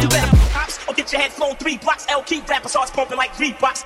You better or get your head flown three blocks. LK rappers starts pumping like Reeboks.